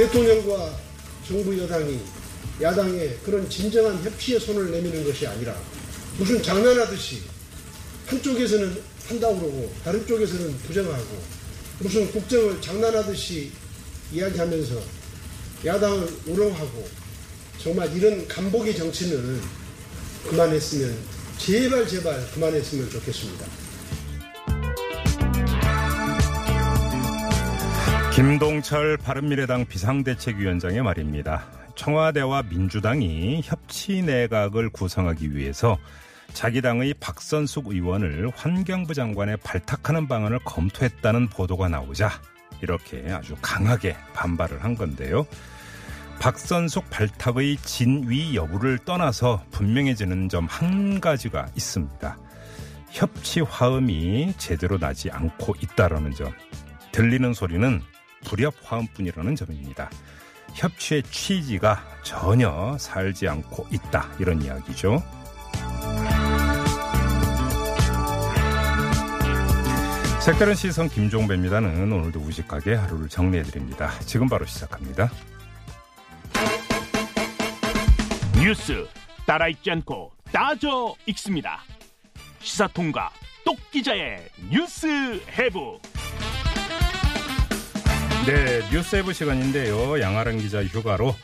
대통령과 정부 여당이 야당의 그런 진정한 협치의 손을 내미는 것이 아니라 무슨 장난하듯이 한쪽에서는 한다고 그러고 다른 쪽에서는 부정하고 무슨 국정을 장난하듯이 이야기하면서 야당을 우롱하고 정말 이런 간복의 정치는 그만했으면 제발 제발 그만했으면 좋겠습니다. 김동철 바른미래당 비상대책위원장의 말입니다. 청와대와 민주당이 협치 내각을 구성하기 위해서 자기 당의 박선숙 의원을 환경부 장관에 발탁하는 방안을 검토했다는 보도가 나오자 이렇게 아주 강하게 반발을 한 건데요. 박선숙 발탁의 진위 여부를 떠나서 분명해지는 점 한 가지가 있습니다. 협치 화음이 제대로 나지 않고 있다라는 점. 들리는 소리는 불협 화음뿐이라는 점입니다. 협치의 취지가 전혀 살지 않고 있다 이런 이야기죠. 색다른 시선 김종배입니다는 오늘도 우직하게 하루를 정리해드립니다. 지금 바로 시작합니다. 뉴스 따라 읽지 않고 따져 읽습니다. 시사통과 똑 기자의 뉴스 해부. 네, 뉴스에브 시간인데요. 양아랑 기자 휴가로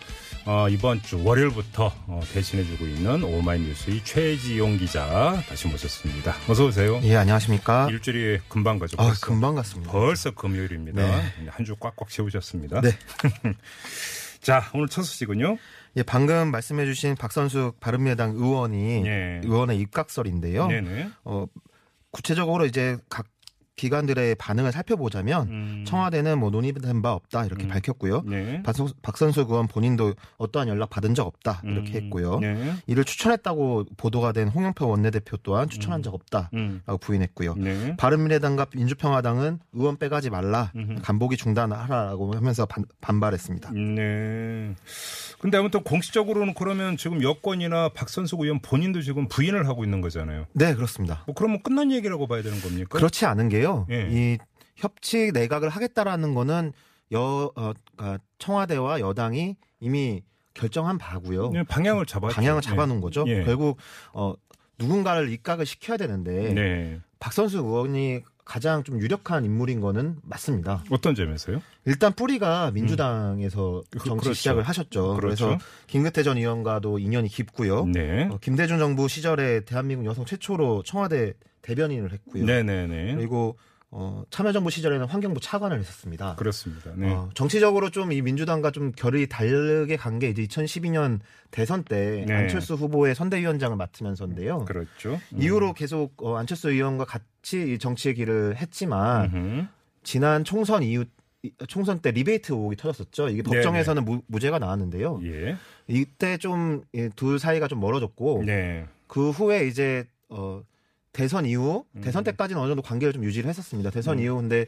어, 이번 주 월요일부터 어, 대신해주고 있는 오마이뉴스의 최지용 기자 다시 모셨습니다. 어서 오세요. 예, 안녕하십니까. 일주일이 금방 가죠. 아, 벌써. 금방 갔습니다. 벌써 금요일입니다. 네. 한주 꽉꽉 채우셨습니다. 네. 자, 오늘 첫 소식은요. 예, 방금 말씀해주신 박선숙 바른미래당 의원이 예. 의원의 입각설인데요. 네네. 어, 구체적으로 이제 각 기관들의 반응을 살펴보자면 음. 청와대는 뭐 논의된 바 없다 이렇게 음. 밝혔고요. 네. 박선- 박선숙 의원 본인도 어떠한 연락 받은 적 없다 이렇게 음. 했고요. 네. 이를 추천했다고 보도가 된 홍영표 원내대표 또한 추천한 적 없다라고 음. 부인했고요. 네. 바른미래당과 민주평화당은 의원 빼가지 말라. 간보기 중단하라라고 하면서 반, 반발했습니다. 네. 근데 아무튼 공식적으로는 그러면 지금 여권이나 박선숙 의원 본인도 지금 부인을 하고 있는 거잖아요. 네, 그렇습니다. 뭐 그러면 끝난 얘기라고 봐야 되는 겁니까? 그렇지 않은 게요. 예. 이 협치 내각을 하겠다라는 거는 여 어, 그러니까 청와대와 여당이 이미 결정한 바고요. 네, 방향을 잡아 방향을 잡아놓은 거죠. 예. 결국 어 누군가를 입각을 시켜야 되는데 네. 박선수 의원이 가장 좀 유력한 인물인 거는 맞습니다. 어떤 점에서요? 일단 뿌리가 민주당에서 그- 정치 그렇죠. 시작을 하셨죠. 그 그렇죠. 래서 김근태 전 의원과도 인연이 깊고요. 네. 어, 김대중 정부 시절에 대한민국 여성 최초로 청와대 대변인을 했고요. 네네네. 그리고 어, 참여정부 시절에는 환경부 차관을 했었습니다. 그렇습니다. 네. 어, 정치적으로 좀 이 민주당과 좀 결이 다르게 간 게 이제 2012년 대선 때 네. 안철수 후보의 선대위원장을 맡으면서인데요. 그렇죠. 음. 이후로 계속 어, 안철수 의원과 같이 이 정치의 길을 했지만 음흠. 지난 총선 이후 이- 총선 때 리베이트 의혹이 터졌었죠. 이게 법정에서는 무, 무죄가 나왔는데요. 예. 이때 좀 둘 사이가 좀 멀어졌고 네. 그 후에 이제 어 대선 이후 음. 대선 때까지는 어느 정도 관계를 좀 유지를 했었습니다. 대선 이후 근데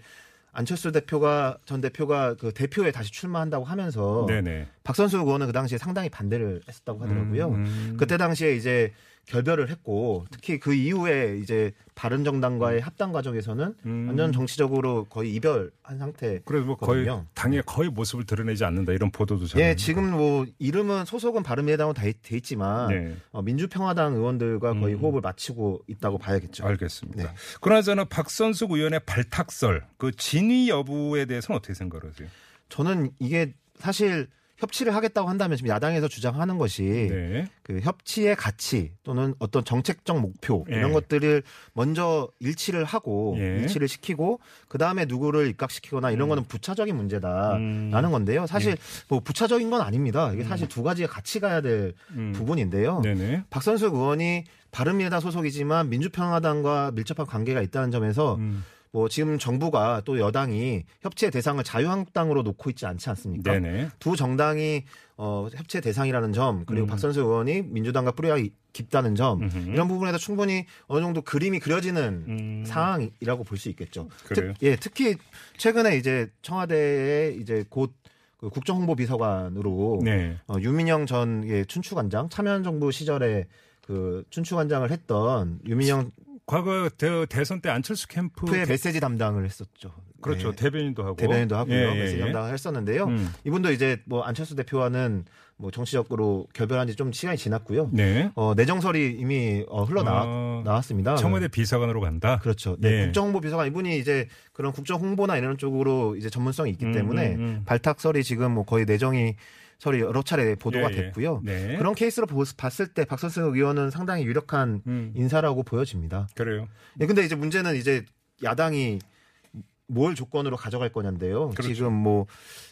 안철수 대표가 전 대표가 그 대표에 다시 출마한다고 하면서 네네. 박선수 의원은 그 당시에 상당히 반대를 했었다고 하더라고요. 음. 그때 당시에 이제 결별을 했고 특히 그 이후에 이제 바른 정당과의 합당 과정에서는 음. 완전 정치적으로 거의 이별한 상태. 그래서 뭐 거의 거든요. 당에 거의 모습을 드러내지 않는다 이런 보도도 저는 예, 지금 뭐 이름은 소속은 바른미래당으로 다 돼 있지만 네. 어, 민주평화당 의원들과 거의 음. 호흡을 맞추고 있다고 봐야겠죠. 알겠습니다. 네. 그나저나 박선숙 의원의 발탁설 그 진위 여부에 대해서는 어떻게 생각하세요? 저는 이게 사실 협치를 하겠다고 한다면 지금 야당에서 주장하는 것이 네. 그 협치의 가치 또는 어떤 정책적 목표 예. 이런 것들을 먼저 일치를 하고 예. 일치를 시키고 그 다음에 누구를 입각시키거나 이런 거는 부차적인 문제다라는 음. 건데요. 사실 뭐 부차적인 건 아닙니다. 이게 사실 두 가지가 같이 가야 될 음. 부분인데요. 네네. 박선숙 의원이 바른미래당 소속이지만 민주평화당과 밀접한 관계가 있다는 점에서 음. 뭐 지금 정부가 또 여당이 협치의 대상을 자유한국당으로 놓고 있지 않지 않습니까? 네네. 두 정당이 어, 협치의 대상이라는 점 그리고 음. 박선수 의원이 민주당과 뿌리가 깊다는 점 음흠. 이런 부분에서 충분히 어느 정도 그림이 그려지는 음. 상황이라고 볼 수 있겠죠. 그래요? 특, 예, 특히 최근에 이제 청와대에 이제 곧 그 국정홍보비서관으로 네. 어, 유민영 전 예, 춘추관장 참여정부 시절에 그 춘추관장을 했던 유민영 과거 대, 대선 때 안철수 캠프 푸의 메시지 담당을 했었죠. 그렇죠 네. 대변인도 하고 대변인도 하고요. 예, 예, 메시지 예. 담당을 했었는데요. 음. 이분도 이제 뭐 안철수 대표와는 뭐 정치적으로 결별한 지 좀 시간이 지났고요. 네. 어, 내정설이 이미 어, 흘러나왔 어, 나왔습니다. 청와대 비서관으로 간다. 그렇죠. 네, 예. 국정홍보 비서관 이분이 이제 그런 국정홍보나 이런 쪽으로 이제 전문성이 있기 음, 때문에 음, 음. 발탁설이 지금 뭐 거의 내정이 설이 여러 차례 보도가 예, 예. 됐고요. 네. 그런 케이스로 보- 봤을 때 박선승 의원은 상당히 유력한 음. 인사라고 보여집니다. 그래요. 예, 근데 이제 문제는 이제 야당이 뭘 조건으로 가져갈 거냐인데요. 그렇죠. 지금 뭐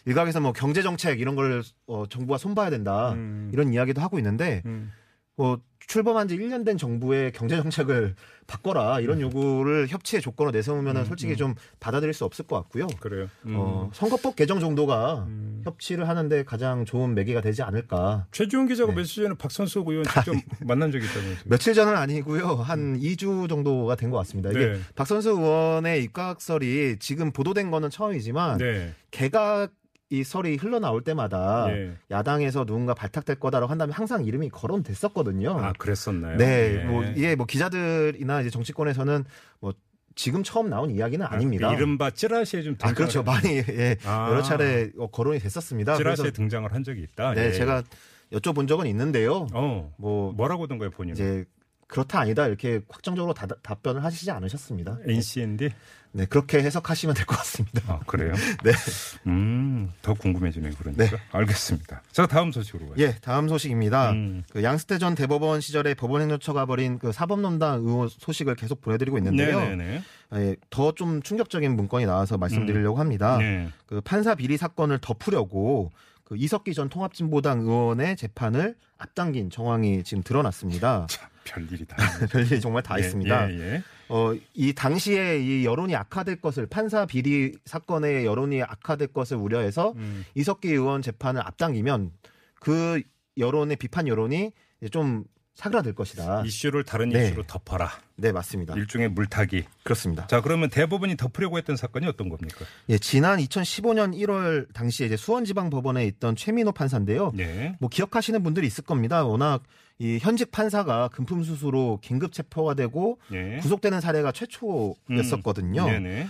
일각에서 뭐 경제 정책 이런 걸 어, 정부가 손봐야 된다 음. 이런 이야기도 하고 있는데 음. 뭐 출범한 지 1년 된 정부의 경제 정책을 바꿔라 이런 요구를 협치의 조건으로 내세우면 은 솔직히 좀 받아들일 수 없을 것 같고요. 그래요. 음. 어, 선거법 개정 정도가 음. 협치를 하는데 가장 좋은 매개가 되지 않을까. 최지훈 기자가 네. 며칠 전에 박선수 의원 직접 만난 적이 있다면서요. 며칠 전은 아니고요. 한 2주 정도가 된 것 같습니다. 이게 음. 네. 박선수 의원의 입각설이 지금 보도된 거는 처음이지만 네. 개각 이 설이 흘러나올 때마다 예. 야당에서 누군가 발탁될 거다라고 한다면 항상 이름이 거론됐었거든요. 아 그랬었나요? 네, 예. 뭐 이게 뭐 기자들이나 이제 정치권에서는 뭐 지금 처음 나온 이야기는 아 닙니다. 이른바 찌라시에 좀 아 그렇죠, 많이 예, 아. 여러 차례 어, 거론이 됐었습니다. 찌라시에 등장을 한 적이 있다. 네, 예. 제가 여쭤본 적은 있는데요. 어 뭐 뭐라고던가요 본인은? 이제 그렇다 아니다 이렇게 확정적으로 다- 답변을 하시지 않으셨습니다. NCND? 네, 그렇게 해석하시면 될 것 같습니다. 아 그래요? 네. 음, 더 궁금해지네요. 그러니까. 네. 알겠습니다. 자 다음 소식으로 가요. 예, 다음 소식입니다. 음. 그 양스태 전 대법원 시절에 법원 행정처가 벌인 그 사법농단 의혹 소식을 계속 보내드리고 있는데요. 네네네. 예, 더좀 충격적인 문건이 나와서 말씀드리려고 합니다. 네. 그 판사 비리 사건을 덮으려고 그 이석기 전 통합진보당 의원의 재판을 앞당긴 정황이 지금 드러났습니다. 참 별일이 다. 별일이 정말 다 예, 있습니다. 예, 예. 어, 이 당시에 이 여론이 악화될 것을 판사 비리 사건의 여론이 악화될 것을 우려해서 음. 이석기 의원 재판을 앞당기면 그 여론의 비판 여론이 좀 사그라들 것이다. 이슈를 다른 네. 이슈로 덮어라. 네, 맞습니다. 일종의 물타기. 그렇습니다. 자 그러면 대법원이 덮으려고 했던 사건이 어떤 겁니까? 예, 지난 2015년 1월 당시에 이제 수원지방법원에 있던 최민호 판사인데요. 네. 뭐 기억하시는 분들이 있을 겁니다. 워낙 이 현직 판사가 금품 수수로 긴급 체포가 되고 예. 구속되는 사례가 최초였었거든요. 네네.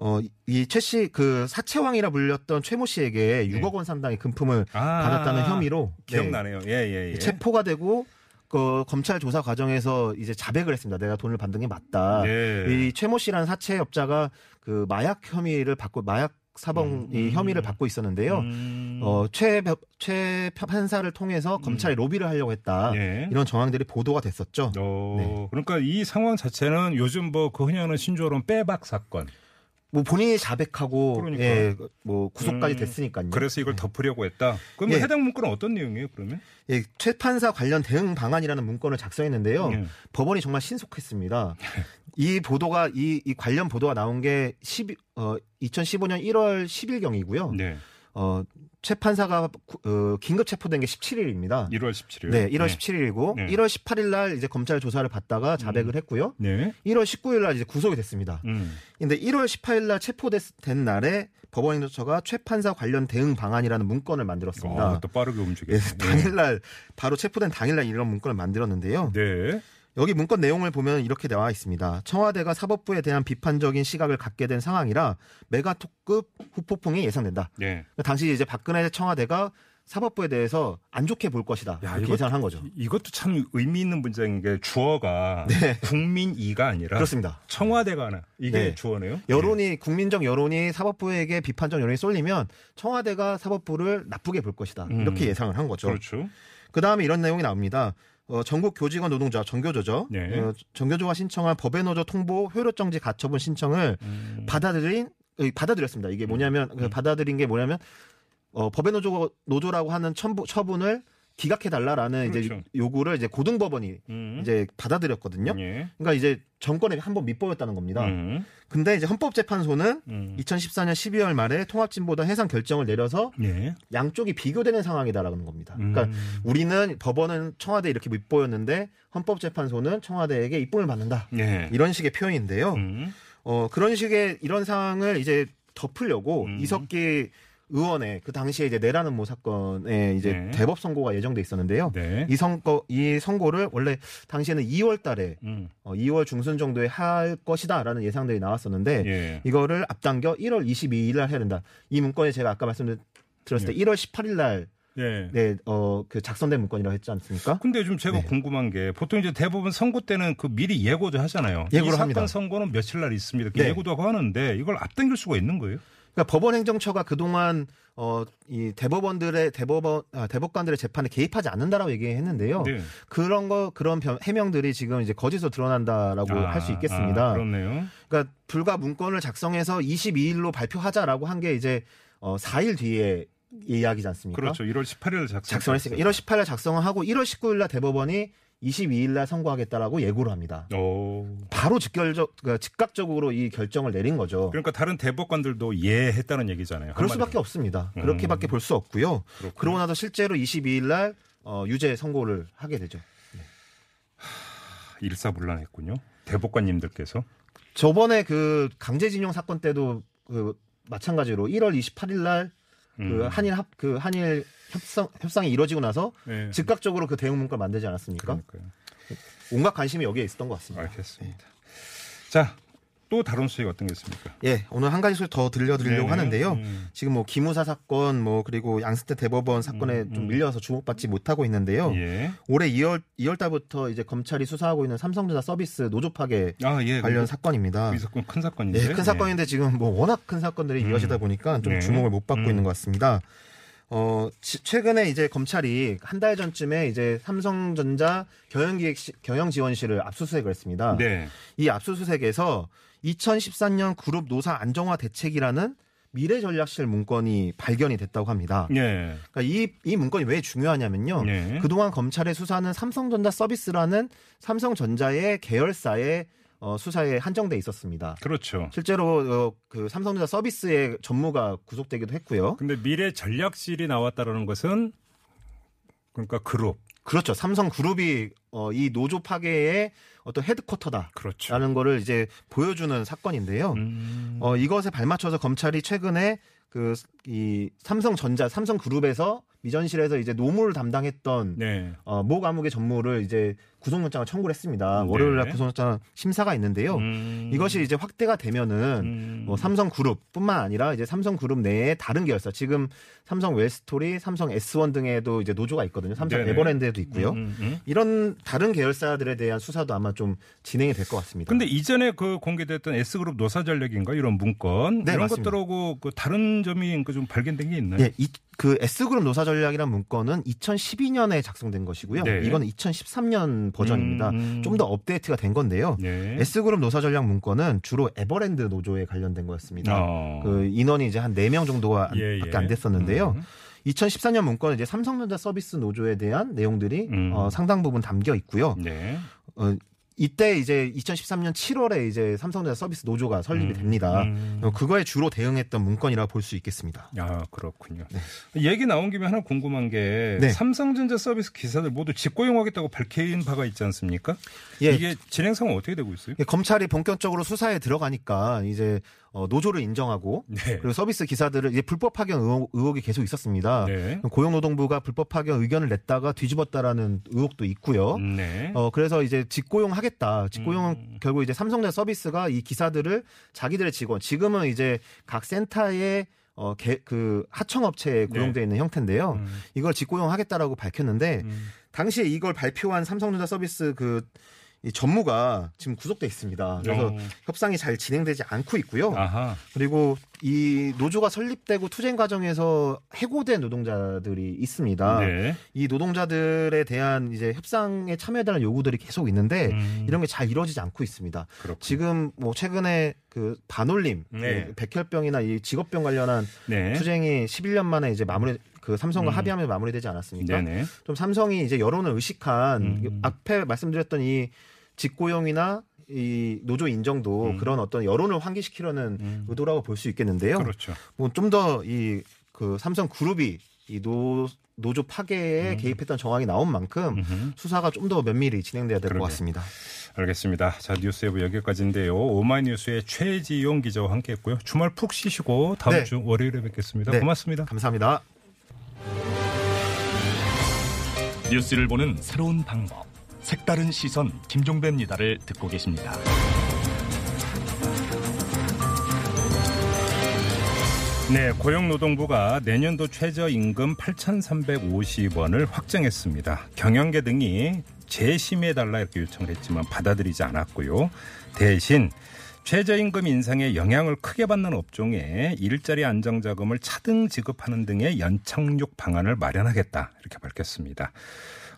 어, 이 최 씨 그 사채왕이라 불렸던 최모 씨에게 6억 원 상당의 금품을 네. 아, 받았다는 혐의로 네, 기억나네요. 예예 예. 체포가 되고 그 검찰 조사 과정에서 이제 자백을 했습니다. 내가 돈을 받은 게 맞다. 네. 이 최모 씨라는 사채업자가 그 마약 혐의를 받고 마약 사범 이 음. 혐의를 받고 있었는데요. 음. 어, 최, 최 판사를 통해서 검찰이 로비를 하려고 했다. 예. 이런 정황들이 보도가 됐었죠. 어, 네. 그러니까 이 상황 자체는 요즘 뭐 그 흔히 하는 신조어로 빼박 사건. 뭐 본인이 자백하고 그러니까. 예, 뭐 구속까지 음, 됐으니까요. 그래서 이걸 덮으려고 했다. 그럼 예. 해당 문건은 어떤 내용이에요? 그러면? 예, 최 판사 관련 대응 방안이라는 문건을 작성했는데요. 예. 법원이 정말 신속했습니다. 이 보도가 이, 이 관련 보도가 나온 게 10, 어, 2015년 1월 10일 경이고요. 네. 어, 최 판사가 구- 어, 긴급 체포된 게 17일입니다. 1월 17일. 네, 1월 17일이고 네. 1월 18일 날 이제 검찰 조사를 받다가 자백을 했고요. 네. 1월 19일 날 이제 구속이 됐습니다. 음. 근데 1월 18일 날 체포된 날에 법원행정처가 최 판사 관련 대응 방안이라는 문건을 만들었습니다. 아, 또 빠르게 예, 움직이네. 당일날 바로 체포된 당일날 이런 문건을 만들었는데요. 네. 여기 문건 내용을 보면 이렇게 나와 있습니다. 청와대가 사법부에 대한 비판적인 시각을 갖게 된 상황이라 메가톡급 후폭풍이 예상된다. 네. 당시 이제 박근혜 청와대가 사법부에 대해서 안 좋게 볼 것이다. 야, 이렇게 예상한 거죠. 이것도 참 의미 있는 문장인 게 주어가 국민 이가 아니라 네. 그렇습니다. 청와대가 하나. 이게 네. 주어네요. 여론이 국민적 여론이 사법부에게 비판적 여론이 쏠리면 청와대가 사법부를 나쁘게 볼 것이다. 음. 이렇게 예상을 한 거죠. 그렇죠. 그 다음에 이런 내용이 나옵니다. 어, 전국 교직원 노동자 정교조죠. 네. 어, 정교조가 신청한 법의 노조 통보 효력 정지 가처분 신청을 음. 받아들인 어, 받아들였습니다. 이게 뭐냐면 그 받아들인 게 뭐냐면 어, 법의 노조 노조라고 하는 첨부, 처분을 기각해 달라라는 이제 그렇죠. 요구를 이제 고등법원이 음. 이제 받아들였거든요. 예. 그러니까 이제 정권에 한 번 밑보였다는 겁니다. 음. 근데 이제 헌법재판소는 음. 2014년 12월 말에 통합진보당 해상 결정을 내려서 예. 양쪽이 비교되는 상황이다라는 겁니다. 그러니까 음. 우리는 법원은 청와대 이렇게 밑보였는데 헌법재판소는 청와대에게 입봉을 받는다. 예. 이런 식의 표현인데요. 음. 어, 그런 식의 이런 상황을 이제 덮으려고 음. 이석기 의원의 그 당시에 이제 내라는 모 사건에 이제 네. 대법 선고가 예정돼 있었는데요. 네. 이 선거 이 선고를 원래 당시에는 2월 달에 음. 어, 2월 중순 정도에 할 것이다라는 예상들이 나왔었는데 예. 이거를 앞당겨 1월 22일 날 해야 된다. 이 문건이 제가 아까 말씀드렸을 때 1월 18일 날 예. 네, 어, 그 작성된 문건이라고 했지 않습니까? 근데 요즘 제가 네. 궁금한 게 보통 이제 대부분 선거 때는 그 미리 예고도 하잖아요. 예고를 이 사건 합니다. 선거는 며칠 날 있습니다. 네. 예고도 하고 하는데 이걸 앞당길 수가 있는 거예요? 그러니까 법원 행정처가 그동안 어, 이 대법원들의 대법원 아, 대법관들의 재판에 개입하지 않는다라고 얘기했는데요. 네. 그런 거 그런 변- 해명들이 지금 이제 거짓으로 드러난다라고 아, 할수 있겠습니다. 아, 그렇네요. 그러니까 불과 문건을 작성해서 22일로 발표하자라고 한 게 이제 어 4일 뒤에 이야기지 않습니까? 그렇죠. 1월 18일 작성. 작성했으니까 1월 18일 작성을 하고 1월 19일 날 대법원이 22일 날 선고하겠다라고 예고를 합니다. 오. 바로 직결적 그러니까 즉각적으로 이 결정을 내린 거죠. 그러니까 다른 대법관들도 이해했다는 얘기잖아요. 그럴 한마디로. 수밖에 없습니다. 음. 그렇게밖에 볼 수 없고요. 그렇군요. 그러고 나서 실제로 22일 날 어, 유죄 선고를 하게 되죠. 일사불란했군요. 대법관님들께서. 저번에 그 강제징용 사건 때도 그 마찬가지로 1월 28일 날 그 음. 한일 합 그 한일 협상 협상이 이루어지고 나서 네. 즉각적으로 그 대응 문건 만들지 않았습니까? 그러니까요. 온갖 관심이 여기에 있었던 것 같습니다. 알겠습니다. 자, 또 다른 소식 어떤 게 있습니까? 예, 오늘 한 가지 소식 더 들려드리려고 네네. 하는데요. 음. 지금 뭐 기무사 사건, 뭐 그리고 양승태 대법원 사건에 음, 좀 음. 밀려서 주목받지 못하고 있는데요. 예. 올해 2월 2월 달부터 이제 검찰이 수사하고 있는 삼성전자 서비스 노조 파괴 아, 예. 관련 그- 사건입니다. 이 사건 큰 사건인데. 네, 큰 사건인데 지금 뭐 워낙 큰 사건들이 음. 이어지다 보니까 좀 네. 주목을 못 받고 음. 있는 것 같습니다. 어, 치- 최근에 이제 검찰이 한 달 전쯤에 이제 삼성전자 경영기획 경영지원실을 압수수색을 했습니다. 네. 이 압수수색에서 2013년 그룹 노사 안정화 대책이라는 미래 전략실 문건이 발견이 됐다고 합니다. 예. 그러니까 이, 이 문건이 왜 중요하냐면요. 네. 그동안 검찰의 수사는 삼성전자 서비스라는 삼성전자의 계열사의 어, 수사에 한정돼 있었습니다. 그렇죠. 실제로 어, 그 삼성전자 서비스의 전무가 구속되기도 했고요. 근데 미래 전략실이 나왔다라는 것은 그러니까 그룹. 그렇죠. 삼성 그룹이 어, 이 노조 파괴의 어떤 헤드쿼터다라는 그렇죠. 거를 이제 보여주는 사건인데요. 음. 어, 이것에 발맞춰서 검찰이 최근에 그 이 삼성전자, 삼성그룹에서 미전실에서 이제 노무를 담당했던 네. 어, 모 과목의 전무를 이제 구속영장을 청구를 했습니다. 네. 월요일 날 구속영장 심사가 있는데요. 음. 이것이 이제 확대가 되면은 음. 뭐 삼성그룹뿐만 아니라 이제 삼성그룹 내에 다른 계열사 지금 삼성 웰스토리, 삼성 S1 등에도 이제 노조가 있거든요. 삼성 네네. 에버랜드에도 있고요. 음, 음. 이런 다른 계열사들에 대한 수사도 아마 좀 진행이 될 것 같습니다. 근데 이전에 그 공개됐던 S그룹 노사 전략인가 이런 문건 네, 이런 맞습니다. 것들하고 그 다른 점이 그좀 발견된 게 있나요? 예, 이, 그 S그룹 노사 전략이란 문건은 2012년에 작성된 것이고요. 네. 이거는 2013년 버전입니다. 음, 음. 좀더 업데이트가 된 건데요. 네. S그룹 노사 전략 문건은 주로 에버랜드 노조에 관련된 거였습니다. 어. 그 인원이 이제 한 4명 정도가 안, 예, 밖에 예. 안 됐었는데요. 음. 2014년 문건은 이제 삼성전자 서비스 노조에 대한 내용들이 음. 어, 상당 부분 담겨 있고요. 네. 어, 이때 이제 2013년 7월에 이제 삼성전자 서비스 노조가 설립이 음. 됩니다. 음. 어, 그거에 주로 대응했던 문건이라고 볼수 있겠습니다. 아 그렇군요. 얘기 나온 김에 하나 궁금한 게 네. 삼성전자 서비스 기사들 모두 직고용하겠다고 밝힌 바가 있지 않습니까? 예. 이게 진행 상황 어떻게 되고 있어요? 예, 검찰이 본격적으로 수사에 들어가니까 이제 어, 노조를 인정하고 네. 그리고 서비스 기사들을 이제 불법 파견 의혹, 의혹이 계속 있었습니다. 네. 고용노동부가 불법 파견 의견을 냈다가 뒤집었다라는 의혹도 있고요. 네. 어 그래서 이제 직고용하겠다. 직고용은 음. 결국 이제 삼성전자 서비스가 이 기사들을 자기들의 직원 지금은 이제 각 센터에 어그 하청업체에 고용돼 있는 형태인데요. 네. 음. 이걸 직고용하겠다라고 밝혔는데 음. 당시에 이걸 발표한 삼성전자 서비스 그 이 전무가 지금 구속돼 있습니다. 그래서 어. 협상이 잘 진행되지 않고 있고요. 아하. 그리고 이 노조가 설립되고 투쟁 과정에서 해고된 노동자들이 있습니다. 네. 이 노동자들에 대한 이제 협상에 참여해달라는 요구들이 계속 있는데 음. 이런 게 잘 이루어지지 않고 있습니다. 그렇군요. 지금 뭐 최근에 그 반올림, 네. 그 백혈병이나 이 직업병 관련한 네. 투쟁이 11년 만에 이제 마무리 그 삼성과 음. 합의하면서 마무리되지 않았습니까? 네네. 좀 삼성이 이제 여론을 의식한 음. 앞에 말씀드렸던 이 직고용이나 이 노조 인정도 음. 그런 어떤 여론을 환기시키려는 음. 의도라고 볼 수 있겠는데요. 그렇죠. 뭐 좀 더 이 그 삼성 그룹이 이 노, 노조 파괴에 음. 개입했던 정황이 나온 만큼 음흠. 수사가 좀 더 면밀히 진행돼야 될 것. 같습니다. 알겠습니다. 자 뉴스에브 여기까지인데요. 오마이뉴스의 최지용 기자와 함께했고요. 주말 푹 쉬시고 다음 네. 주 월요일에 뵙겠습니다. 네. 고맙습니다. 감사합니다. 뉴스를 보는 새로운 방법. 색다른 시선 김종배입니다를 듣고 계십니다. 네, 고용노동부가 내년도 최저임금 8,350원을 확정했습니다. 경영계 등이 재심해달라 이렇게 요청을 했지만 받아들이지 않았고요. 대신 최저임금 인상에 영향을 크게 받는 업종에 일자리 안정자금을 차등 지급하는 등의 연착륙 방안을 마련하겠다 이렇게 밝혔습니다.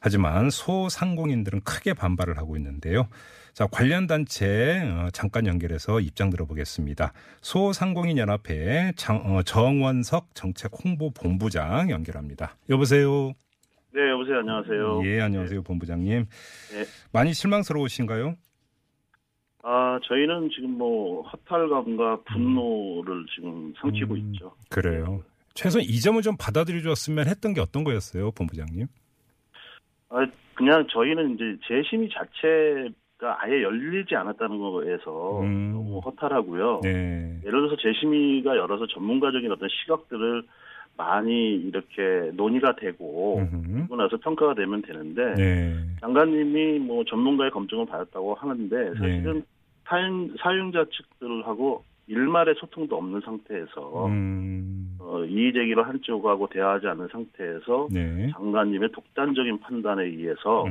하지만 소상공인들은 크게 반발을 하고 있는데요. 자, 관련 단체 어, 잠깐 연결해서 입장 들어보겠습니다. 소상공인 연합회 장- 어, 정원석 정책 홍보 본부장 연결합니다. 여보세요. 네, 여보세요. 안녕하세요. 예, 안녕하세요, 본부장님. 네. 많이 실망스러우신가요? 아, 저희는 지금 뭐 허탈감과 분노를 지금 삼키고 음. 있죠. 그래요. 최소한 이 점을 좀 받아들여줬으면 했던 게 어떤 거였어요, 본부장님? 아, 그냥 저희는 이제 재심의 자체가 아예 열리지 않았다는 거에서 음. 너무 허탈하고요. 네. 예를 들어서 재심의가 열어서 전문가적인 어떤 시각들을 많이 이렇게 논의가 되고. 그러고 나서 평가가 되면 되는데 네. 장관님이 뭐 전문가의 검증을 받았다고 하는데 사실은 네. 사용, 사용자 측들하고 일말의 소통도 없는 상태에서 음. 어, 이의 제기를 한쪽하고 대화하지 않는 상태에서 네. 장관님의 독단적인 판단에 의해서.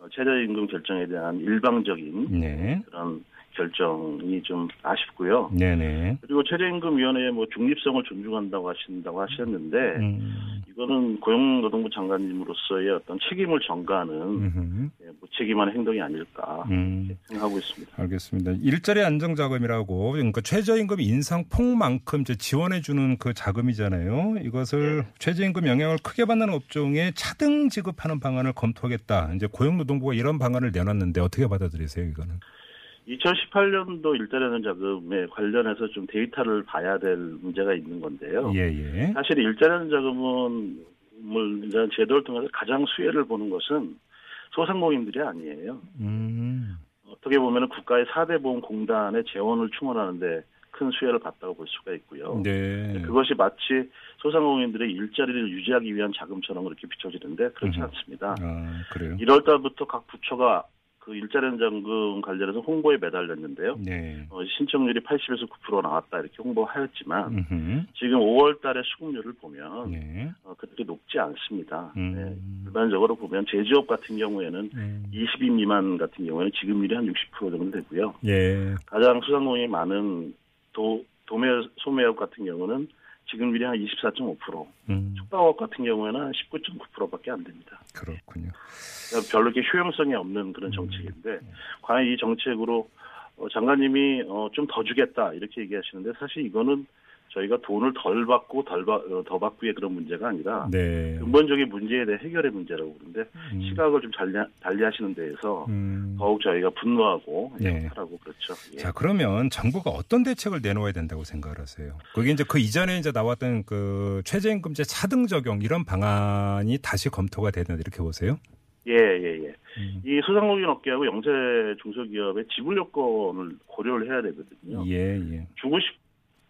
어, 최저임금 결정에 대한 일방적인 네. 그런 결정이 좀 아쉽고요. 네네. 그리고 최저임금위원회의 뭐 중립성을 존중한다고 하신다고 하셨는데 음. 이거는 고용노동부 장관님으로서의 어떤 책임을 전가하는 음흠. 예, 무책임한 행동이 아닐까 음. 생각하고 있습니다. 알겠습니다. 일자리 안정 자금이라고 그러니까 최저임금 인상폭만큼 이제 지원해 주는 그 자금이잖아요. 이것을 최저임금 영향을 크게 받는 업종에 차등 지급하는 방안을 검토하겠다. 이제 고용노동부가 이런 방안을 내놨는데 어떻게 받아들이세요, 이거는? 2018년도 일자리 안정 자금에 관련해서 좀 데이터를 봐야 될 문제가 있는 건데요. 예, 예. 사실 일자리 안정 자금은 뭘 이제 제도를 통해서 가장 수혜를 보는 것은 소상공인들이 아니에요. 음. 어떻게 보면 국가의 4대 보험 공단의 재원을 충원하는데 큰 수혜를 봤다고 볼 수가 있고요. 네. 그것이 마치 소상공인들의 일자리를 유지하기 위한 자금처럼 그렇게 비춰지는데 그렇지 음. 않습니다. 아, 그래요? 1월 달부터 각 부처가 그 일자리 안정금 관련해서 홍보에 매달렸는데요. 네. 어, 신청률이 80에서 9% 나왔다 이렇게 홍보하였지만 음흠. 지금 5월 달의 수급률을 보면 네. 어, 그렇게 높지 않습니다. 음. 네, 일반적으로 보면 제조업 같은 경우에는 음. 20인 미만 같은 경우에는 지급률이 한 60% 정도 되고요. 예. 가장 소상공인이 많은 도, 도매 소매업 같은 경우는 지급률이 한 24.5%, 음. 숙박업 같은 경우에는 한 19.9%밖에 안 됩니다. 그렇군요. 그러니까 별로 이렇게 효용성이 없는 그런 정책인데 과연 이 정책으로 어, 장관님이 어, 좀더 주겠다 이렇게 얘기하시는데 사실 이거는 저희가 돈을 덜 받고 덜 받, 어, 더 받고의 그런 문제가 아니라 네. 근본적인 문제에 대해 해결의 문제라고 그러는데 음. 시각을 좀 달리, 달리하시는 데에서 음. 더욱 저희가 분노하고 네. 하라고 그렇죠. 예. 자, 그러면 정부가 어떤 대책을 내놓아야 된다고 생각을 하세요? 그게 이제 그 이전에 이제 나왔던 그 최저임금제 차등 적용 이런 방안이 다시 검토가 되는 이렇게 보세요? 예, 예, 예. 음. 이 소상공인 업계하고 영세 중소기업의 지불 요건을 고려를 해야 되거든요. 예, 예. 주고 싶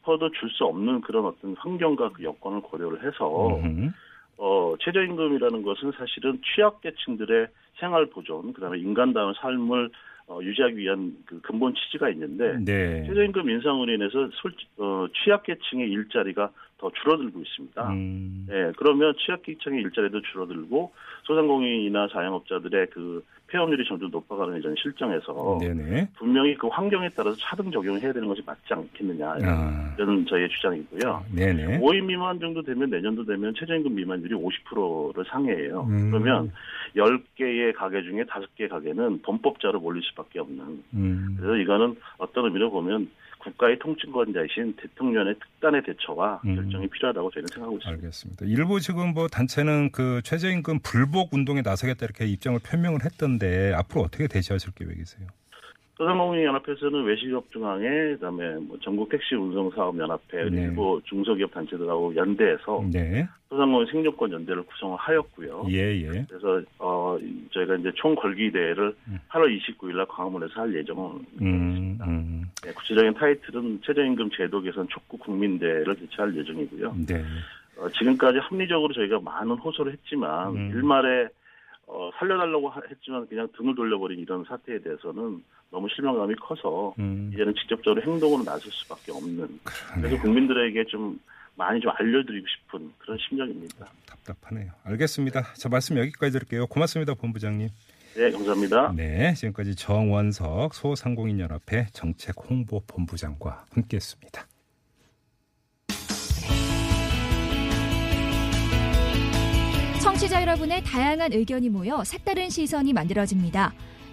어도 줄 수 없는 그런 어떤 환경과 그 여건을 고려를 해서 음흠. 어, 최저임금이라는 것은 사실은 취약계층들의 생활 보존, 그다음에 인간다운 삶을 어, 유지하기 위한 그 근본 취지가 있는데 네. 최저임금 인상으로 인해서 솔직, 어, 취약계층의 일자리가 더 줄어들고 있습니다. 음. 예, 그러면 취약계층의 일자리도 줄어들고 소상공인이나 자영업자들의 그 폐업률이 점점 높아가는 이런 실정에서 네네. 분명히 그 환경에 따라서 차등 적용해야 되는 것이 맞지 않겠느냐 아. 이런 저희의 주장이고요. 네네. 5인 미만 정도 되면 내년도 되면 최저임금 미만율이 50%를 상회해요. 음. 그러면 10개의 가게 중에 5개 가게는 범법자로 몰릴 수밖에 없는. 음. 그래서 이거는 어떤 의미로 보면 국가의 통치권자이신 대통령의 특단의 대처와 음. 결정이 필요하다고 저희는 생각하고 있습니다. 알겠습니다. 일부 지금 뭐 단체는 그 최저임금 불복 운동에 나서겠다 이렇게 입장을 표명을 했던데 앞으로 어떻게 대처하실 계획이세요? 소상공인연합회에서는 외식업중앙회 그다음에 뭐 전국 택시 운송사업연합회 네. 일부 중소기업 단체들하고 연대해서 네. 소상공인 생존권 연대를 구성을 하였고요. 예, 예. 그래서 어 저희가 이제 총 걸기 대회를 음. 8월 29일 날 광화문에서 할 예정은 음, 음. 네, 구체적인 타이틀은 최저임금 제도 개선 촉구 국민대회를 개최할 예정이고요. 네. 어, 지금까지 합리적으로 저희가 많은 호소를 했지만 음. 일말에 어, 살려달라고 하- 했지만 그냥 등을 돌려버린 이런 사태에 대해서는 너무 실망감이 커서 음. 이제는 직접적으로 행동으로 나설 수밖에 없는 그래서 그러네요. 국민들에게 좀 많이 좀 알려드리고 싶은 그런 심정입니다. 답답하네요. 알겠습니다. 저 말씀 여기까지 드릴게요. 고맙습니다, 본부장님. 네, 감사합니다. 네, 지금까지 정원석 소상공인연합회 정책 홍보 본부장과 함께했습니다. 청취자 여러분의 다양한 의견이 모여 색다른 시선이 만들어집니다.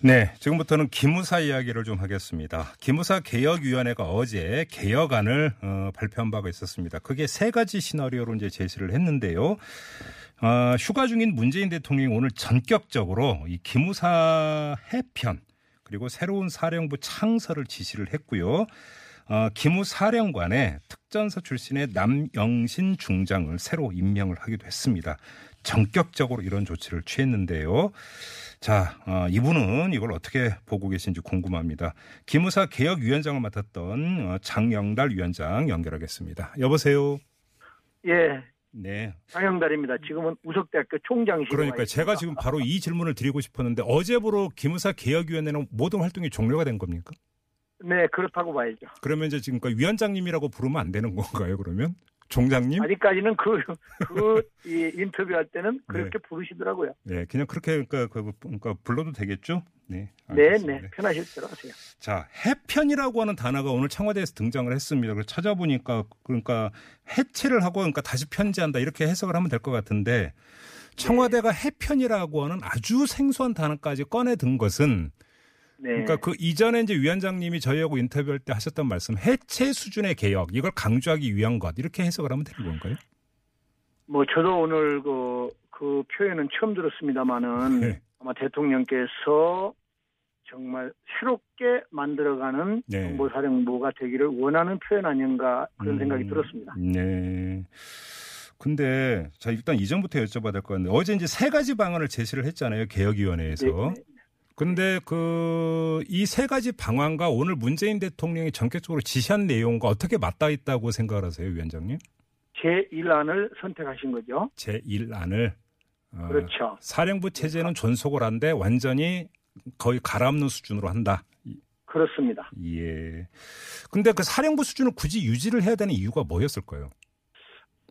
네, 지금부터는 기무사 이야기를 좀 하겠습니다. 기무사 개혁위원회가 어제 개혁안을 어, 발표한 바가 있었습니다. 그게 세 가지 시나리오로 이제 제시를 했는데요. 어, 휴가 중인 문재인 대통령이 오늘 전격적으로 이 기무사 해편 그리고 새로운 사령부 창설을 지시를 했고요. 어, 기무사령관에 특전사 출신의 남영신 중장을 새로 임명을 하기도 했습니다. 전격적으로 이런 조치를 취했는데요. 자, 어, 이분은 이걸 어떻게 보고 계신지 궁금합니다. 기무사 개혁위원장을 맡았던 어, 장영달 위원장 연결하겠습니다. 여보세요. 예, 네. 장영달입니다. 지금은 우석대학교 총장실. 그러니까 제가 지금 바로 이 질문을 드리고 싶었는데 어제부로 기무사 개혁위원회는 모든 활동이 종료가 된 겁니까? 네, 그렇다고 봐야죠. 그러면 이제 지금 위원장님이라고 부르면 안 되는 건가요? 그러면 종장님? 아직까지는 그, 그, 이 인터뷰할 때는 그렇게 네. 부르시더라고요. 네, 그냥 그렇게 그러니까, 그, 그러니까 불러도 되겠죠? 네. 네, 알겠습니다. 네, 편하실 대로 하세요. 자, 해편이라고 하는 단어가 오늘 청와대에서 등장을 했습니다. 그래서 찾아보니까 그러니까 해체를 하고 그러니까 다시 편지한다 이렇게 해석을 하면 될 것 같은데 청와대가 해편이라고 하는 아주 생소한 단어까지 꺼내 든 것은 네. 그러니까 그 이전에 이제 위원장님이 저희하고 인터뷰할 때 하셨던 말씀 해체 수준의 개혁 이걸 강조하기 위한 것 이렇게 해석을 하면 되는 건가요? 뭐, 저도 오늘 그, 그 표현은 처음 들었습니다만은 네. 아마 대통령께서 정말 새롭게 만들어가는 네. 정보사령부가 되기를 원하는 표현 아닌가 그런 음, 생각이 들었습니다. 네. 근데 자 일단 이전부터 여쭤봐야 될 것 같은데 어제 이제 세 가지 방안을 제시를 했잖아요 개혁위원회에서. 네, 네. 근데 그 이 세 가지 방안과 오늘 문재인 대통령이 전격적으로 지시한 내용과 어떻게 맞닿아 있다고 생각을 하세요, 위원장님? 제 1안을 선택하신 거죠. 제 1안을 어, 그렇죠. 사령부 체제는 존속을 한데 완전히 거의 갈아엎는 수준으로 한다. 그렇습니다. 예. 근데 그 사령부 수준을 굳이 유지를 해야 되는 이유가 뭐였을까요?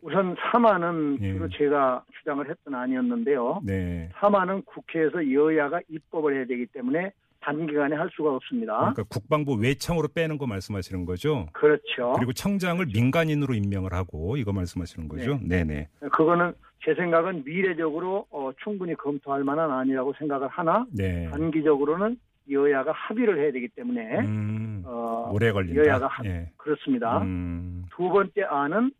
우선 3안은 예. 주로 제가 주장을 했던 아니었는데요. 네. 3안은 국회에서 여야가 입법을 해야 되기 때문에 단기간에 할 수가 없습니다. 그러니까 국방부 외청으로 빼는 거 말씀하시는 거죠? 그렇죠. 그리고 청장을 민간인으로 임명을 하고 이거 말씀하시는 거죠? 네, 네. 그거는 제 생각은 미래적으로 어, 충분히 검토할 만한 아니라고 생각을 하나 네. 단기적으로는 여야가 합의를 해야 되기 때문에 음, 어, 오래 걸린다. 여야가 합- 예. 그렇습니다. 음, 두 번째 안은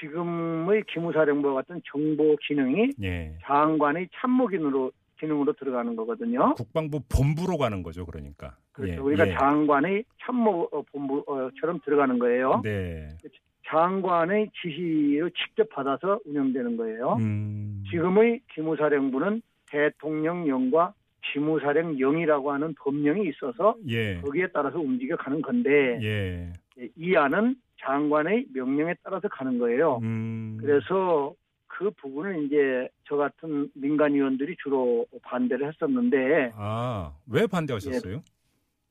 지금의 기무사령부와 같은 정보 기능이 예. 장관의 참모 기능으로 기능으로 들어가는 거거든요. 국방부 본부로 가는 거죠, 그러니까. 그렇죠. 예, 우리가 예. 장관의 참모 어, 본부처럼 들어가는 거예요. 네. 장관의 지시를 직접 받아서 운영되는 거예요. 음, 지금의 기무사령부는 대통령령과 기무사령령이라고 하는 법령이 있어서 예. 거기에 따라서 움직여 가는 건데 예. 이 안은 장관의 명령에 따라서 가는 거예요. 음, 그래서 그 부분은 이제 저 같은 민간 의원들이 주로 반대를 했었는데 아, 왜 반대하셨어요?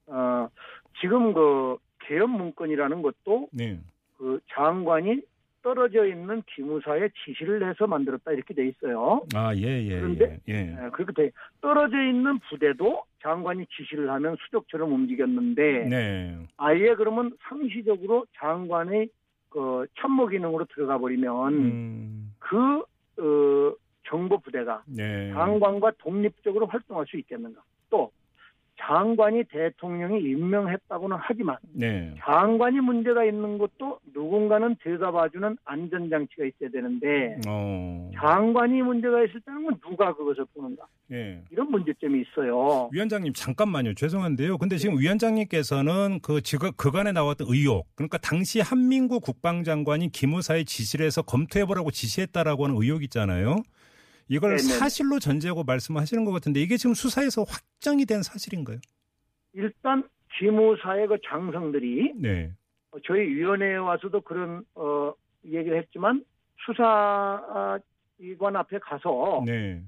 어, 지금 그 개헌 문건이라는 것도 네. 그 장관이 떨어져 있는 기무사에 지시를 해서 만들었다 이렇게 돼 있어요. 아, 예, 예. 그런데 예. 예. 예, 그렇게 돼 떨어져 있는 부대도 장관이 지시를 하면 수족처럼 움직였는데 네. 아예 그러면 상시적으로 장관의 그 참모 기능으로 들어가 버리면 음. 그 어, 정보 부대가 네. 장관과 독립적으로 활동할 수 있겠는가? 또 장관이 대통령이 임명했다고는 하지만 네. 장관이 문제가 있는 것도 누군가는 들여다봐주는 안전장치가 있어야 되는데 어. 장관이 문제가 있을 때는 뭐 누가 그것을 보는가? 예. 이런 문제점이 있어요. 위원장님 잠깐만요. 죄송한데요. 근데 지금 위원장님께서는 그 지금 그간에 나왔던 의혹, 그러니까 당시 한민구 국방장관이 기무사의 지시를 해서 검토해보라고 지시했다라고 하는 의혹 있잖아요. 이걸 네네. 사실로 전제하고 말씀하시는 것 같은데 이게 지금 수사에서 확정이 된 사실인가요? 일단 기무사의 그 장성들이 네. 어, 저희 위원회에 와서도 그런 어, 얘기를 했지만 수사기관 앞에 가서 네.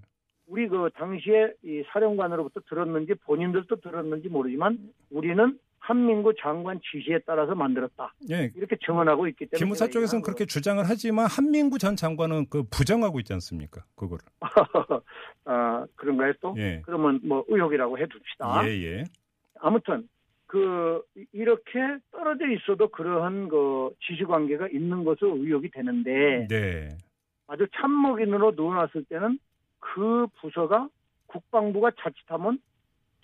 우리 그 당시에 이 사령관으로부터 들었는지 본인들도 들었는지 모르지만 우리는 한민구 장관 지시에 따라서 만들었다. 예. 이렇게 증언하고 있기 때문에 기무사 쪽에서는 그렇게 주장을 하지만 한민구 전 장관은 그 부정하고 있지 않습니까? 그거를. 아, 그런가요 또? 예. 그러면 뭐 의혹이라고 해둡시다. 예, 예. 아무튼 그 이렇게 떨어져 있어도 그러한 그 지시 관계가 있는 것으로 의혹이 되는데 네. 아주 참모기능으로 넣어놨을 때는 그 부서가 국방부가 자칫하면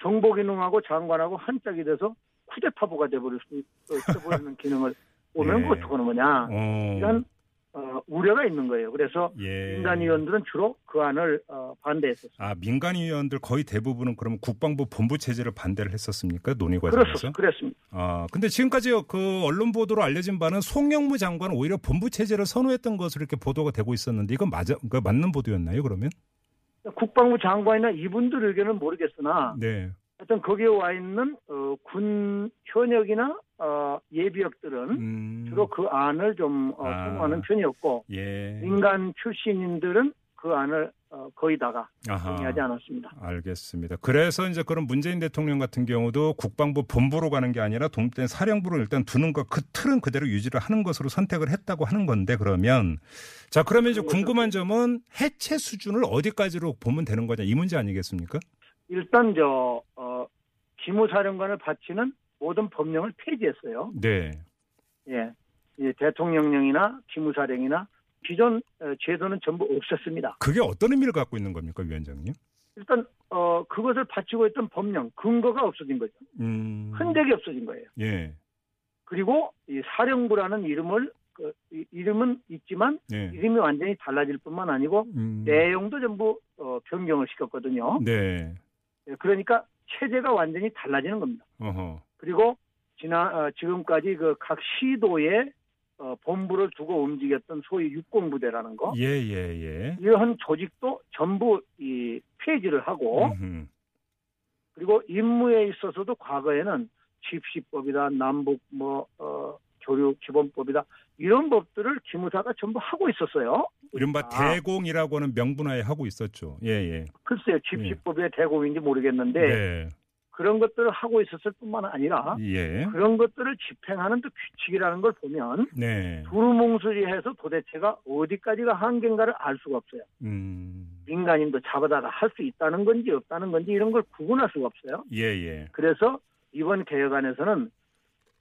정보기능하고 장관하고 한짝이 돼서 쿠데타보가 돼버릴 수 있어버리는 기능을 오면 예. 그 어떡하는 거냐 어. 이런 어, 우려가 있는 거예요. 그래서 예. 민간위원들은 주로 그 안을 어, 반대했었어요. 아, 민간위원들 거의 대부분은 그러면 국방부 본부 체제를 반대를 했었습니까? 논의 과정에서? 그랬습니다. 아, 근데 지금까지 그 언론 보도로 알려진 바는 송영무 장관은 오히려 본부 체제를 선호했던 것으로 이렇게 보도가 되고 있었는데 이건 맞아, 그 맞는 보도였나요, 그러면? 국방부 장관이나 이분들 의견은 모르겠으나 네. 하여튼 거기에 와 있는 어, 군 현역이나 어, 예비역들은 음. 주로 그 안을 좀 어, 아. 선호하는 편이었고 예. 민간 출신인들은 그 안을 어, 거의 다가. 동의하지 않았습니다. 알겠습니다. 그래서 이제 그런 문재인 대통령 같은 경우도 국방부 본부로 가는 게 아니라 동대 사령부로 일단 두는 것, 그 틀은 그대로 유지를 하는 것으로 선택을 했다고 하는 건데 그러면 자 그러면 이제 궁금한 점은 해체 수준을 어디까지로 보면 되는 거냐 이 문제 아니겠습니까? 일단 저 어, 기무사령관을 바치는 모든 법령을 폐지했어요. 네. 예, 예, 대통령령이나 기무사령이나 기존 어, 제도는 전부 없앴습니다. 그게 어떤 의미를 갖고 있는 겁니까, 위원장님? 일단 어, 그것을 바치고 있던 법령 근거가 없어진 거죠. 음. 흔적이 없어진 거예요. 예. 그리고 이 사령부라는 이름을 그, 이, 이름은 있지만 예. 이름이 완전히 달라질 뿐만 아니고 음. 내용도 전부 어, 변경을 시켰거든요. 네. 예, 그러니까 체제가 완전히 달라지는 겁니다. 어허. 그리고 지난 어, 지금까지 그 각 시도에 어, 본부를 두고 움직였던 소위 육공부대라는 거 예, 예, 예. 이러한 조직도 전부 이 폐지를 하고 음흠. 그리고 임무에 있어서도 과거에는 집시법이다 남북 뭐 어, 교류 기본법이다 이런 법들을 기무사가 전부 하고 있었어요. 이른바 아. 대공이라고 하는 명분하에 하고 있었죠. 예, 예. 글쎄요 집시법의 대공인지 모르겠는데 네. 그런 것들을 하고 있었을 뿐만 아니라 예. 그런 것들을 집행하는 또 규칙이라는 걸 보면 네. 두루뭉술이해서 도대체가 어디까지가 한계인가를 알 수가 없어요. 음. 민간인도 잡아다가 할 수 있다는 건지 없다는 건지 이런 걸 구분할 수가 없어요. 예, 예. 그래서 이번 개혁안에서는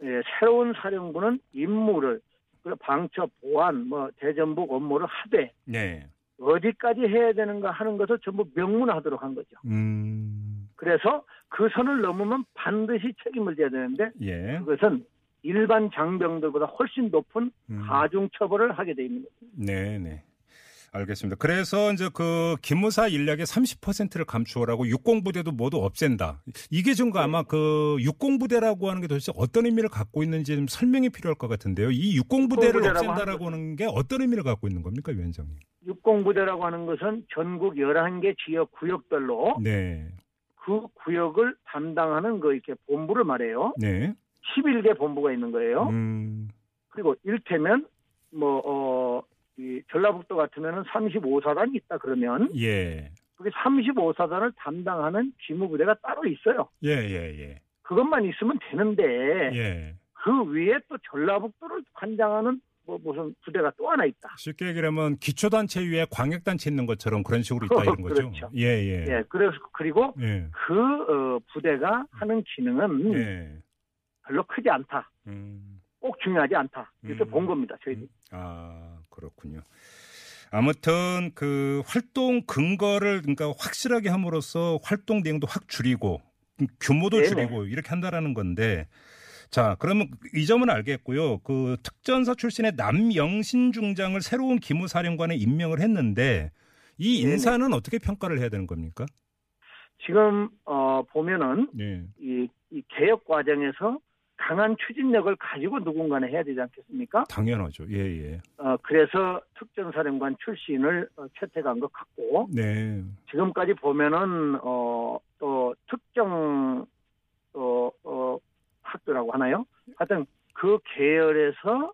예, 새로운 사령부는 임무를 그리고 방첩, 보안, 뭐 대전복 업무를 하되 네. 어디까지 해야 되는가 하는 것을 전부 명문화하도록 한 거죠. 음. 그래서 그 선을 넘으면 반드시 책임을 져야 되는데 예. 그것은 일반 장병들보다 훨씬 높은 음. 가중 처벌을 하게 돼 있는 거죠. 네, 네. 알겠습니다. 그래서 이제 그 기무사 인력의 30%를 감추어라고 육공부대도 모두 없앤다. 이게 좀그 아마 그 육공부대라고 하는 게 도대체 어떤 의미를 갖고 있는지 좀 설명이 필요할 것 같은데요. 이 육공부대를 없앤다라고 하는 게 어떤 의미를 갖고 있는 겁니까, 위원장님? 육공부대라고 하는 것은 전국 11개 지역 구역별로 네. 그 구역을 담당하는 그 이렇게 본부를 말해요. 네. 11개 본부가 있는 거예요. 음. 그리고 일테면 뭐 어, 이 전라북도 같으면은 35사단이 있다 그러면 예. 그게 35사단을 담당하는 기무부대가 따로 있어요. 예, 예, 예. 그것만 있으면 되는데 예. 그 위에 또 전라북도를 관장하는 뭐 무슨 부대가 또 하나 있다. 쉽게 얘기하면 기초단체 위에 광역단체 있는 것처럼 그런 식으로 있다 이런 거죠. 그렇죠. 예, 예. 예, 그래서 그리고 예. 그 어, 부대가 하는 기능은 예. 별로 크지 않다. 음. 꼭 중요하지 않다. 이렇게 음. 본 겁니다. 저희들이. 아, 그렇군요. 아무튼 그 활동 근거를 그러니까 확실하게 함으로써 활동 내용도 확 줄이고 규모도 네네. 줄이고 이렇게 한다라는 건데 자, 그러면 이 점은 알겠고요. 그 특전사 출신의 남영신 중장을 새로운 기무사령관에 임명을 했는데 이 네네. 인사는 어떻게 평가를 해야 되는 겁니까? 지금 어, 보면은 예. 이, 이 개혁 과정에서 강한 추진력을 가지고 누군가는 해야 되지 않겠습니까? 당연하죠. 예, 예. 어, 그래서 특전사령관 출신을 어, 채택한 것 같고 네. 지금까지 보면은 어, 또 특정 어, 어, 학교라고 하나요? 하여튼 그 계열에서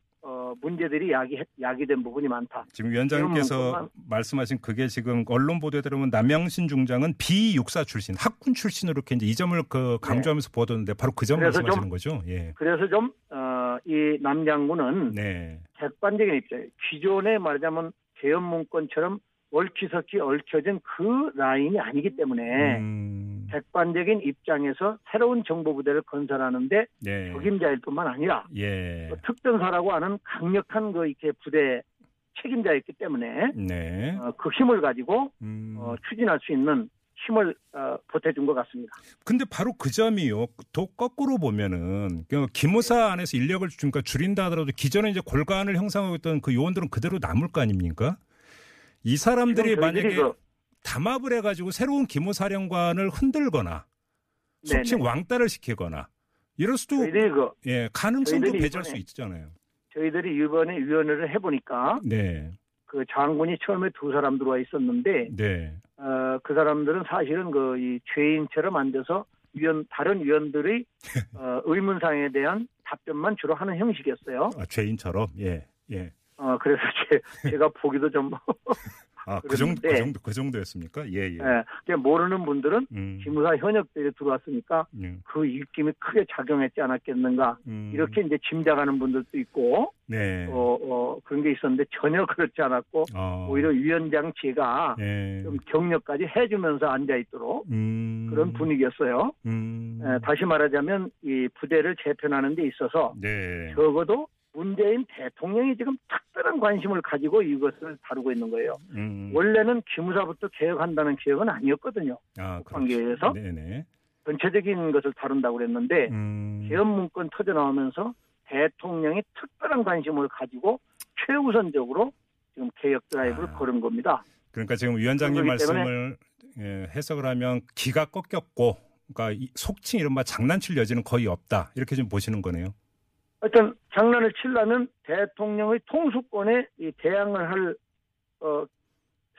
어, 문제들이 야기 야기된 부분이 많다. 지금 위원장님께서 말씀하신 그게 지금 언론 보도에 따르면 남영신 중장은 비육사 출신, 학군 출신으로 이렇게 이제 이 점을 그 강조하면서 보도했는데 바로 그점 네. 말씀하시는 좀- 거죠? 예. 그래서 좀 어, 이 남장군은 네. 객관적인 입장, 기존에 말하자면 개헌 문건처럼 얽히석히 얽혀진 그 라인이 아니기 때문에 음, 객관적인 입장에서 새로운 정보부대를 건설하는데 네. 적임자일 뿐만 아니라 예. 그 특전사라고 하는 강력한 그 이렇게 부대 책임자였기 때문에 네. 어, 그 힘을 가지고 음. 어, 추진할 수 있는 힘을 어, 보태준 것 같습니다. 근데 바로 그 점이요. 또 거꾸로 보면은 그 기무사 안에서 인력을 그러니까 줄인다 하더라도 기존에 이제 골간을 형성하고 있던 그 요원들은 그대로 남을 거 아닙니까? 이 사람들이 만약에 그- 담합을 해가지고 새로운 기무사령관을 흔들거나 속칭 네네. 왕따를 시키거나 이럴 수도 그 예 가능성도 배제할 수 있잖아요. 저희들이 이번에 위원회를 해보니까 네, 그 장군이 처음에 두 사람 들어와 있었는데 네, 어, 그 사람들은 사실은 그 이 죄인처럼 앉아서 위원 다른 위원들의 어, 의문사항에 대한 답변만 주로 하는 형식이었어요. 아, 죄인처럼 예, 예. 어, 그래서 제, 제가 보기도 좀 아 그 정도 그 정도 그 정도였습니까? 예, 예. 예, 모르는 분들은 음, 기무사 현역들이 들어왔으니까 음, 그 입김이 크게 작용했지 않았겠는가? 음, 이렇게 이제 짐작하는 분들도 있고 네, 어, 어, 그런 게 있었는데 전혀 그렇지 않았고 어, 오히려 위원장 제가 예, 좀 격려까지 해주면서 앉아 있도록 음, 그런 분위기였어요. 음, 에, 다시 말하자면 이 부대를 재편하는 데 있어서 네, 적어도 문재인 대통령이 지금 특별한 관심을 가지고 이것을 다루고 있는 거예요. 음, 원래는 기무사부터 개혁한다는 계획은 아니었거든요. 아, 국방계에서 네, 네, 전체적인 것을 다룬다고 그랬는데 음, 개헌 문건 터져 나오면서 대통령이 특별한 관심을 가지고 최우선적으로 지금 개혁 드라이브를 아. 걸은 겁니다. 그러니까 지금 위원장님 말씀을 예, 해석을 하면 기가 꺾였고, 그러니까 이 속칭 이른바 장난칠 여지는 거의 없다 이렇게 좀 보시는 거네요. 하여튼 장난을 치려면 대통령의 통수권에 이 대항을 할 어,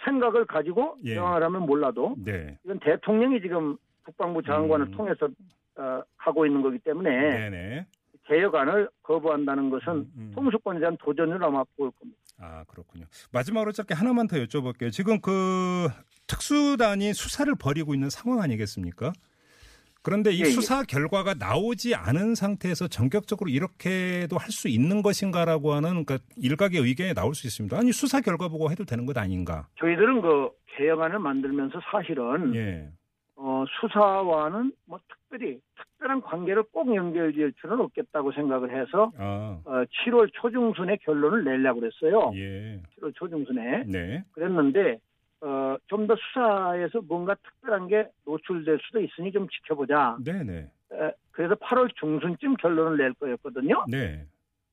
생각을 가지고 예. 대항을 하면 몰라도 네, 이건 대통령이 지금 국방부 장관을 음. 통해서 어, 하고 있는 거기 때문에 네, 네. 개혁안을 거부한다는 것은 음, 음. 통수권에 대한 도전을 아마 볼 겁니다. 아, 그렇군요. 마지막으로 짧게 하나만 더 여쭤볼게요. 지금 그 특수단이 수사를 벌이고 있는 상황 아니겠습니까? 그런데 이 예, 예. 수사 결과가 나오지 않은 상태에서 전격적으로 이렇게도 할 수 있는 것인가라고 하는 그러니까 일각의 의견이 나올 수 있습니다. 아니 수사 결과 보고 해도 되는 것 아닌가? 저희들은 그 개혁안을 만들면서 사실은 예. 어, 수사와는 뭐 특별히 특별한 관계를 꼭 연결지을 필요는 없겠다고 생각을 해서 아, 어, 7월 초중순에 결론을 내려고 그랬어요. 예. 7월 초중순에 네. 그랬는데 어, 좀 더 수사에서 뭔가 특별한 게 노출될 수도 있으니 좀 지켜보자. 네, 네. 에, 그래서 8월 중순쯤 결론을 낼 거였거든요. 네.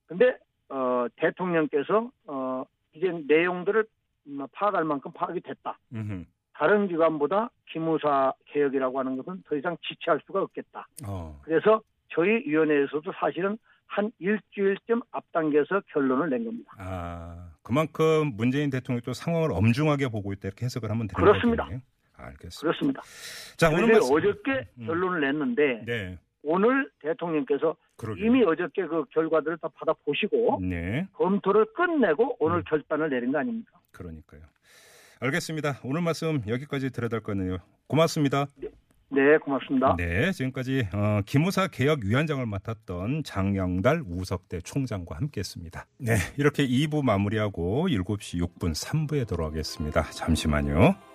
근데 어, 대통령께서 어, 이제 내용들을 음, 파악할 만큼 파악이 됐다. 음흠. 다른 기관보다 기무사 개혁이라고 하는 것은 더 이상 지체할 수가 없겠다. 어. 그래서 저희 위원회에서도 사실은 한 일주일쯤 앞당겨서 결론을 낸 겁니다. 아, 그만큼 문재인 대통령이 또 상황을 엄중하게 보고 있다 이렇게 해석을 하면 되는 그렇습니다. 거겠네요. 알겠습니다. 그렇습니다. 자, 오늘 말씀 어저께 음. 결론을 냈는데 네. 오늘 대통령께서 그러게요. 이미 어저께 그 결과들을 다 받아 보시고 네. 검토를 끝내고 오늘 음. 결단을 내린 거 아닙니까? 그러니까요. 알겠습니다. 오늘 말씀 여기까지 들어야 될 거네요. 고맙습니다. 네, 고맙습니다. 네, 지금까지 어, 기무사 개혁 위원장을 맡았던 장영달 우석대 총장과 함께했습니다. 네, 이렇게 2부 마무리하고 7시 6분 3부에 돌아오겠습니다. 잠시만요.